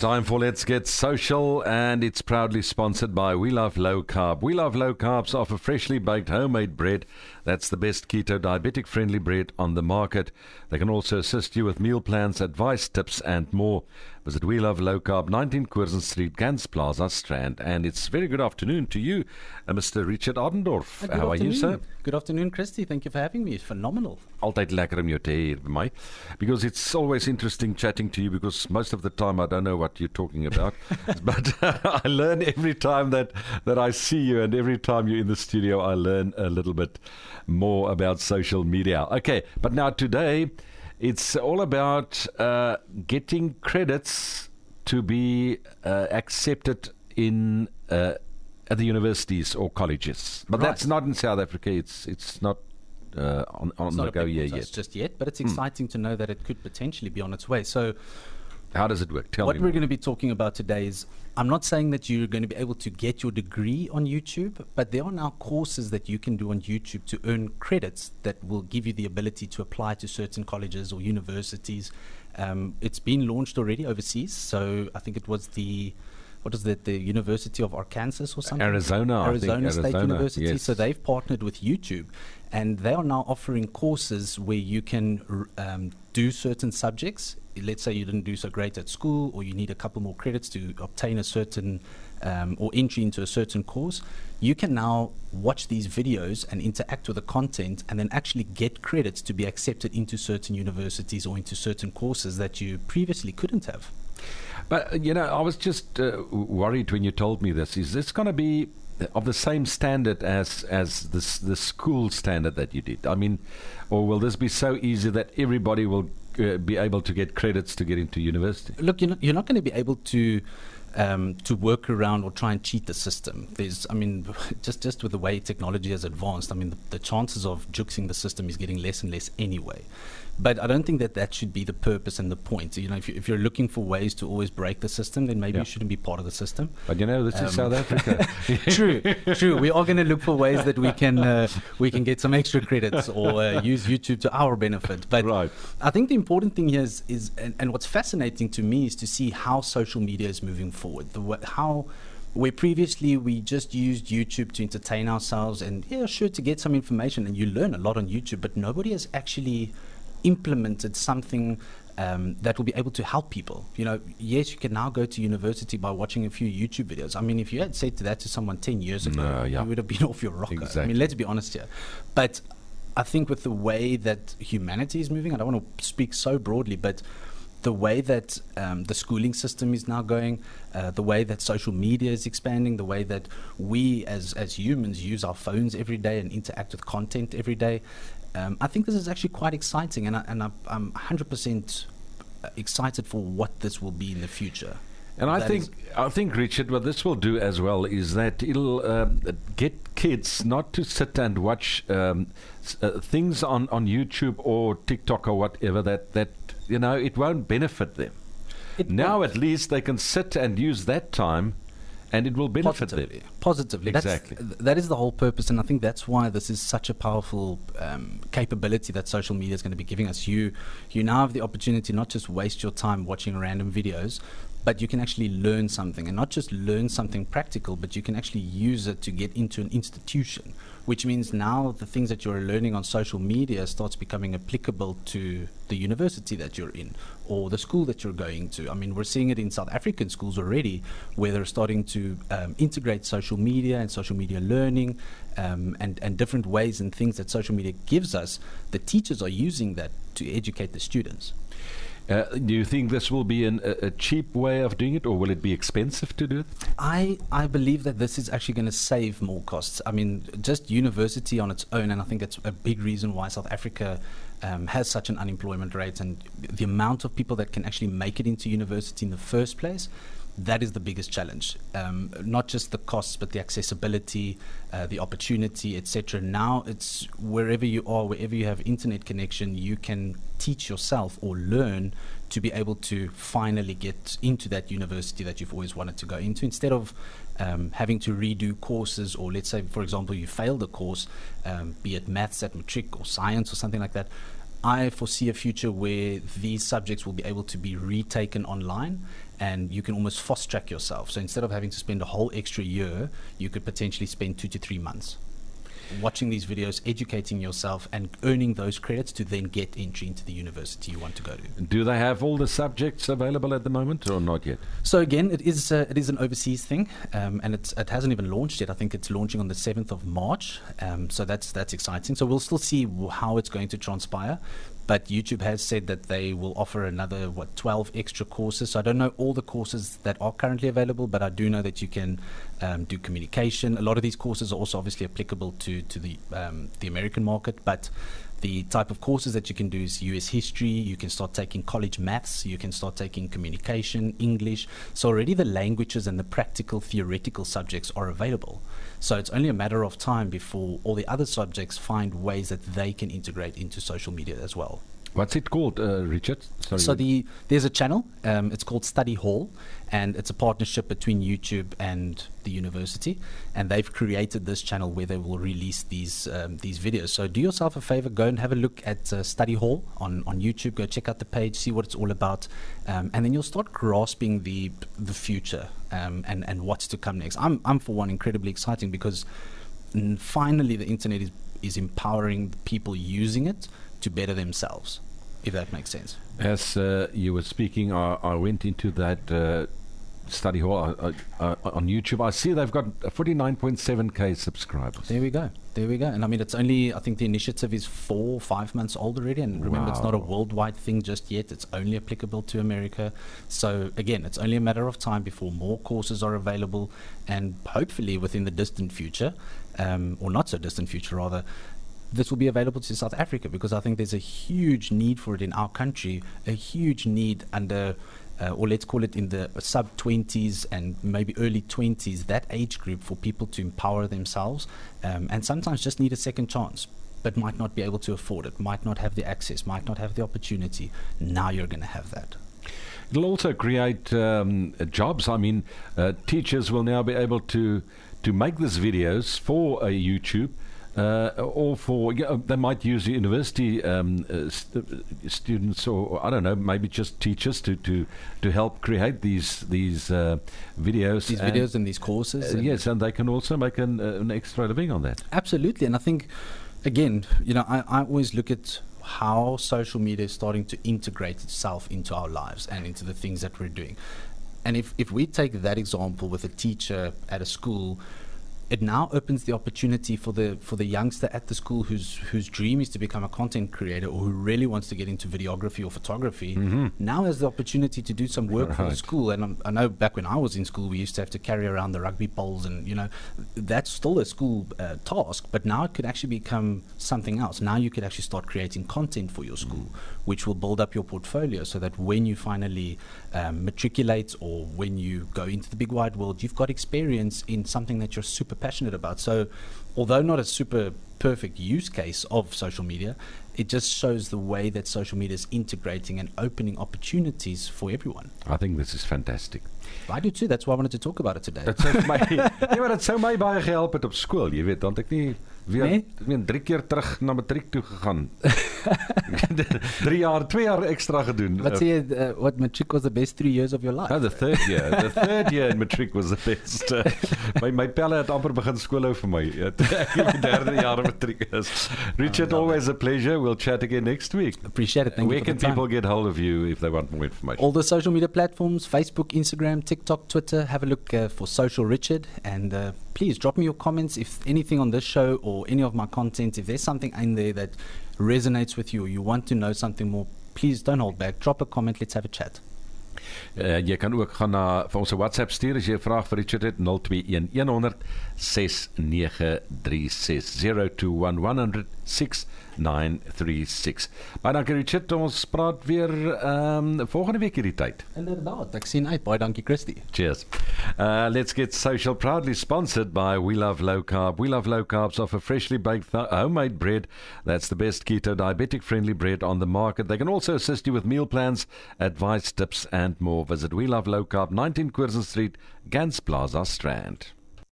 Time for Let's Get Social, and it's proudly sponsored by We Love Low Carb. We Love Low Carbs offer freshly baked homemade bread. That's the best keto diabetic friendly bread on the market. They can also assist you with meal plans, advice, tips, and more. Visit We Love Low Carb, 19 Curzon Street, Gans Plaza, Strand. And it's very good afternoon to you, uh, Mr. Richard Ardendorf. Good How are you, sir? Good afternoon, Christy. Thank you for having me. It's phenomenal. Altyd lekker om jou te hê hier by my because it's always interesting chatting to you because most of the time I don't know what you're talking about but I learn every time that that I see you and every time you're in the studio I learn a little bit more about social media. Okay, but now today it's all about uh, getting credits to be uh, accepted in uh, at the universities or colleges. But Right. that's not in South Africa. It's it's not uh, on, on It's the not go big here process yet. just yet, but Hmm. it's exciting to know that it could potentially be on its way. So, How does it work? Tell what me. we're going to be talking about today is I'm not saying that you're going to be able to get your degree on YouTube, but there are now courses that you can do on YouTube to earn credits that will give you the ability to apply to certain colleges or universities. Um, it's been launched already overseas, so I think it was the what is that? The University of Arkansas or something? Arizona, I think. Arizona State Arizona, University. yes. So they've partnered with YouTube, and they are now offering courses where you can um, do certain subjects. Let's say you didn't do so great at school, or you need a couple more credits to obtain a certain um, or entry into a certain course. You can now watch these videos and interact with the content, and then actually get credits to be accepted into certain universities or into certain courses that you previously couldn't have. But you know, I was just uh, worried when you told me this. Is this going to be of the same standard as as this the school standard that you did? I mean, or will this be so easy that everybody will uh, be able to get credits to get into university? Look, you're not, you're not going to be able to um, to work around or try and cheat the system. There's, I mean, just just with the way technology has advanced, I mean, the, the chances of juxing the system is getting less and less anyway. But I don't think that that should be the purpose and the point. You know, if, you, if you're looking for ways to always break the system, then maybe Yeah. you shouldn't be part of the system. But you know, this is Um, South Africa. true, true. We are going to look for ways that we can uh, we can get some extra credits or uh, use YouTube to our benefit. But Right. I think the important thing here is, is and, and what's fascinating to me is to see how social media is moving forward. The how where previously we just used YouTube to entertain ourselves and yeah, sure to get some information and you learn a lot on YouTube, but nobody has actually implemented something um, that will be able to help people. You know, yes, you can now go to university by watching a few YouTube videos. I mean, if you had said that to someone 10 years ago, No, yeah. you would have been off your rocker. I mean, let's be honest here. But I think with the way that humanity is moving, I don't want to speak so broadly, but the way that um, the schooling system is now going, uh, the way that social media is expanding, the way that we as, as humans use our phones every day and interact with content every day, um, I think this is actually quite exciting, and, I, and I, I'm 100% excited for what this will be in the future. And I That think I think Richard, what this will do as well is that it'll um, get kids not to sit and watch um, s- uh, things on, on YouTube or TikTok or whatever that that you know it won't benefit them. It now won't. at least they can sit and use that time, and it will benefit positively. them. Positively, Exactly. That's, th- that is the whole purpose, and I think that's why this is such a powerful um, capability that social media is going to be giving us. You, you now have the opportunity not just waste your time watching random videos, but you can actually learn something, and not just learn something practical, but you can actually use it to get into an institution. Which means now the things that you're learning on social media starts becoming applicable to the university that you're in or the school that you're going to. I mean, we're seeing it in South African schools already, where they're starting to um, integrate social media and social media learning um, and, and different ways and things that social media gives us. The teachers are using that to educate the students. Uh, do you think this will be an, a, a cheap way of doing it, or will it be expensive to do it? I, I believe that this is actually going to save more costs. I mean, just university on its own, and I think that's a big reason why South Africa um, has such an unemployment rate and the amount of people that can actually make it into university in the first place. That is the biggest challenge. Um, not just the costs, but the accessibility, uh, the opportunity, etc. Now it's wherever you are, wherever you have internet connection, you can teach yourself or learn to be able to finally get into that university that you've always wanted to go into instead of um, having to redo courses or let's say for example you failed a course um, be it maths at matric or science or something like that I foresee a future where these subjects will be able to be retaken online and you can almost fast track yourself. So instead of having to spend a whole extra year, you could potentially spend two to three months watching these videos, educating yourself, and earning those credits to then get entry into the university you want to go to. Do they have all the subjects available at the moment, or not yet? So again, it is uh, it is an overseas thing, um, and it's, it hasn't even launched yet. I think it's launching on the seventh of March. Um, so that's that's exciting. So we'll still see how it's going to transpire. But YouTube has said that they will offer another what 12 extra courses. So I don't know all the courses that are currently available, but I do know that you can um, do communication. A lot of these courses are also obviously applicable to to the um, the American market, but the type of courses that you can do is US history, you can start taking college maths, you can start taking communication, English. So already the languages and the practical theoretical subjects are available. So it's only a matter of time before all the other subjects find ways that they can integrate into social media as well. What's it called, uh, Richard? Sorry. So the there's a channel. Um, it's called Study Hall, and it's a partnership between YouTube and the university. And they've created this channel where they will release these um, these videos. So do yourself a favor, go and have a look at uh, Study Hall on on YouTube. Go check out the page, see what it's all about, um, and then you'll start grasping the the future um, and and what's to come next. I'm I'm for one incredibly exciting because finally the internet is is empowering people using it to better themselves, if that makes sense. As uh, you were speaking, I, I, went into that uh, study hall uh, uh, uh on YouTube. I see they've got 49.7k subscribers. There we go. There we go. And I mean, it's only, I think the initiative is four, five months old already. And remember, wow. it's not a worldwide thing just yet. It's only applicable to America. So again, it's only a matter of time before more courses are available. And hopefully within the distant future, um, or not so distant future rather, this will be available to South Africa because I think there's a huge need for it in our country, a huge need under, uh, or let's call it in the sub 20s and maybe early 20s, that age group for people to empower themselves um, and sometimes just need a second chance. But might not be able to afford it, might not have the access, might not have the opportunity. Now you're going to have that. It'll also create um, jobs. I mean, uh, teachers will now be able to to make these videos for uh, YouTube uh, or for yeah, they might use university um, uh, st- uh, students or, or, I don't know maybe just teachers to, to, to help create these these uh, videos these and videos and these courses uh, and yes and they can also make an, uh, an extra living on that. Absolutely and I think again you know I, I always look at how social media is starting to integrate itself into our lives and into the things that we're doing. And if, if we take that example with a teacher at a school it now opens the opportunity for the for the youngster at the school whose whose dream is to become a content creator or who really wants to get into videography or photography mm-hmm. now has the opportunity to do some work right. for the school and I'm, i know back when I was in school we used to have to carry around the rugby poles and you know that's still a school uh, task but now it could actually become something else now you could actually start creating content for your school mm. which will build up your portfolio so that when you finally um, matriculate or when you go into the big wide world you've got experience in something that you're super passionate about. So, although not a super perfect use case of social media, it just shows the way that social media is integrating and opening opportunities for everyone. I think this is fantastic. I do too. That's why I wanted to talk about it today. Dit sou my Ja, maar dit sou my baie gehelp het op skool, jy weet, want ek nie weer nee? ek meen drie keer terug na matriek toe gegaan. 3 jaar, 2 jaar ekstra gedoen. Wat sê jy uh, what matric was the best 3 years of your life? Oh, the third year. The third year in matric was the best. Uh, my my pelle het amper begin skool hou vir my. Ek die derde jaar matriek is. Richard, oh, always a pleasure. We'll chat again next week. Appreciate it. Thank Where you can people get hold of you if they want more information? All the social media platforms, Facebook, Instagram, TikTok, Twitter. Have a look uh, for Social Richard and uh, please drop me your comments if anything on this show or any of my content, if there's something in there that resonates with you or you want to know something more, please don't hold back. Drop a comment. Let's have a chat. Uh, jy kan ook gaan na vir ons WhatsApp stuur as jy 'n vraag vir Richard het 021 100 6936 021 100 6936. Baie dankie Richard, ons praat weer ehm um, volgende week hierdie tyd. Inderdaad, ek sien uit. Baie dankie Christy. Cheers. Uh let's get social proudly sponsored by We Love Low Carb. We Love Low Carbs offer freshly baked homemade bread that's the best keto diabetic friendly bread on the market. They can also assist you with meal plans, advice, tips and more. Visit We Love Low Carb 19 Curzon Street, Gans Plaza Strand.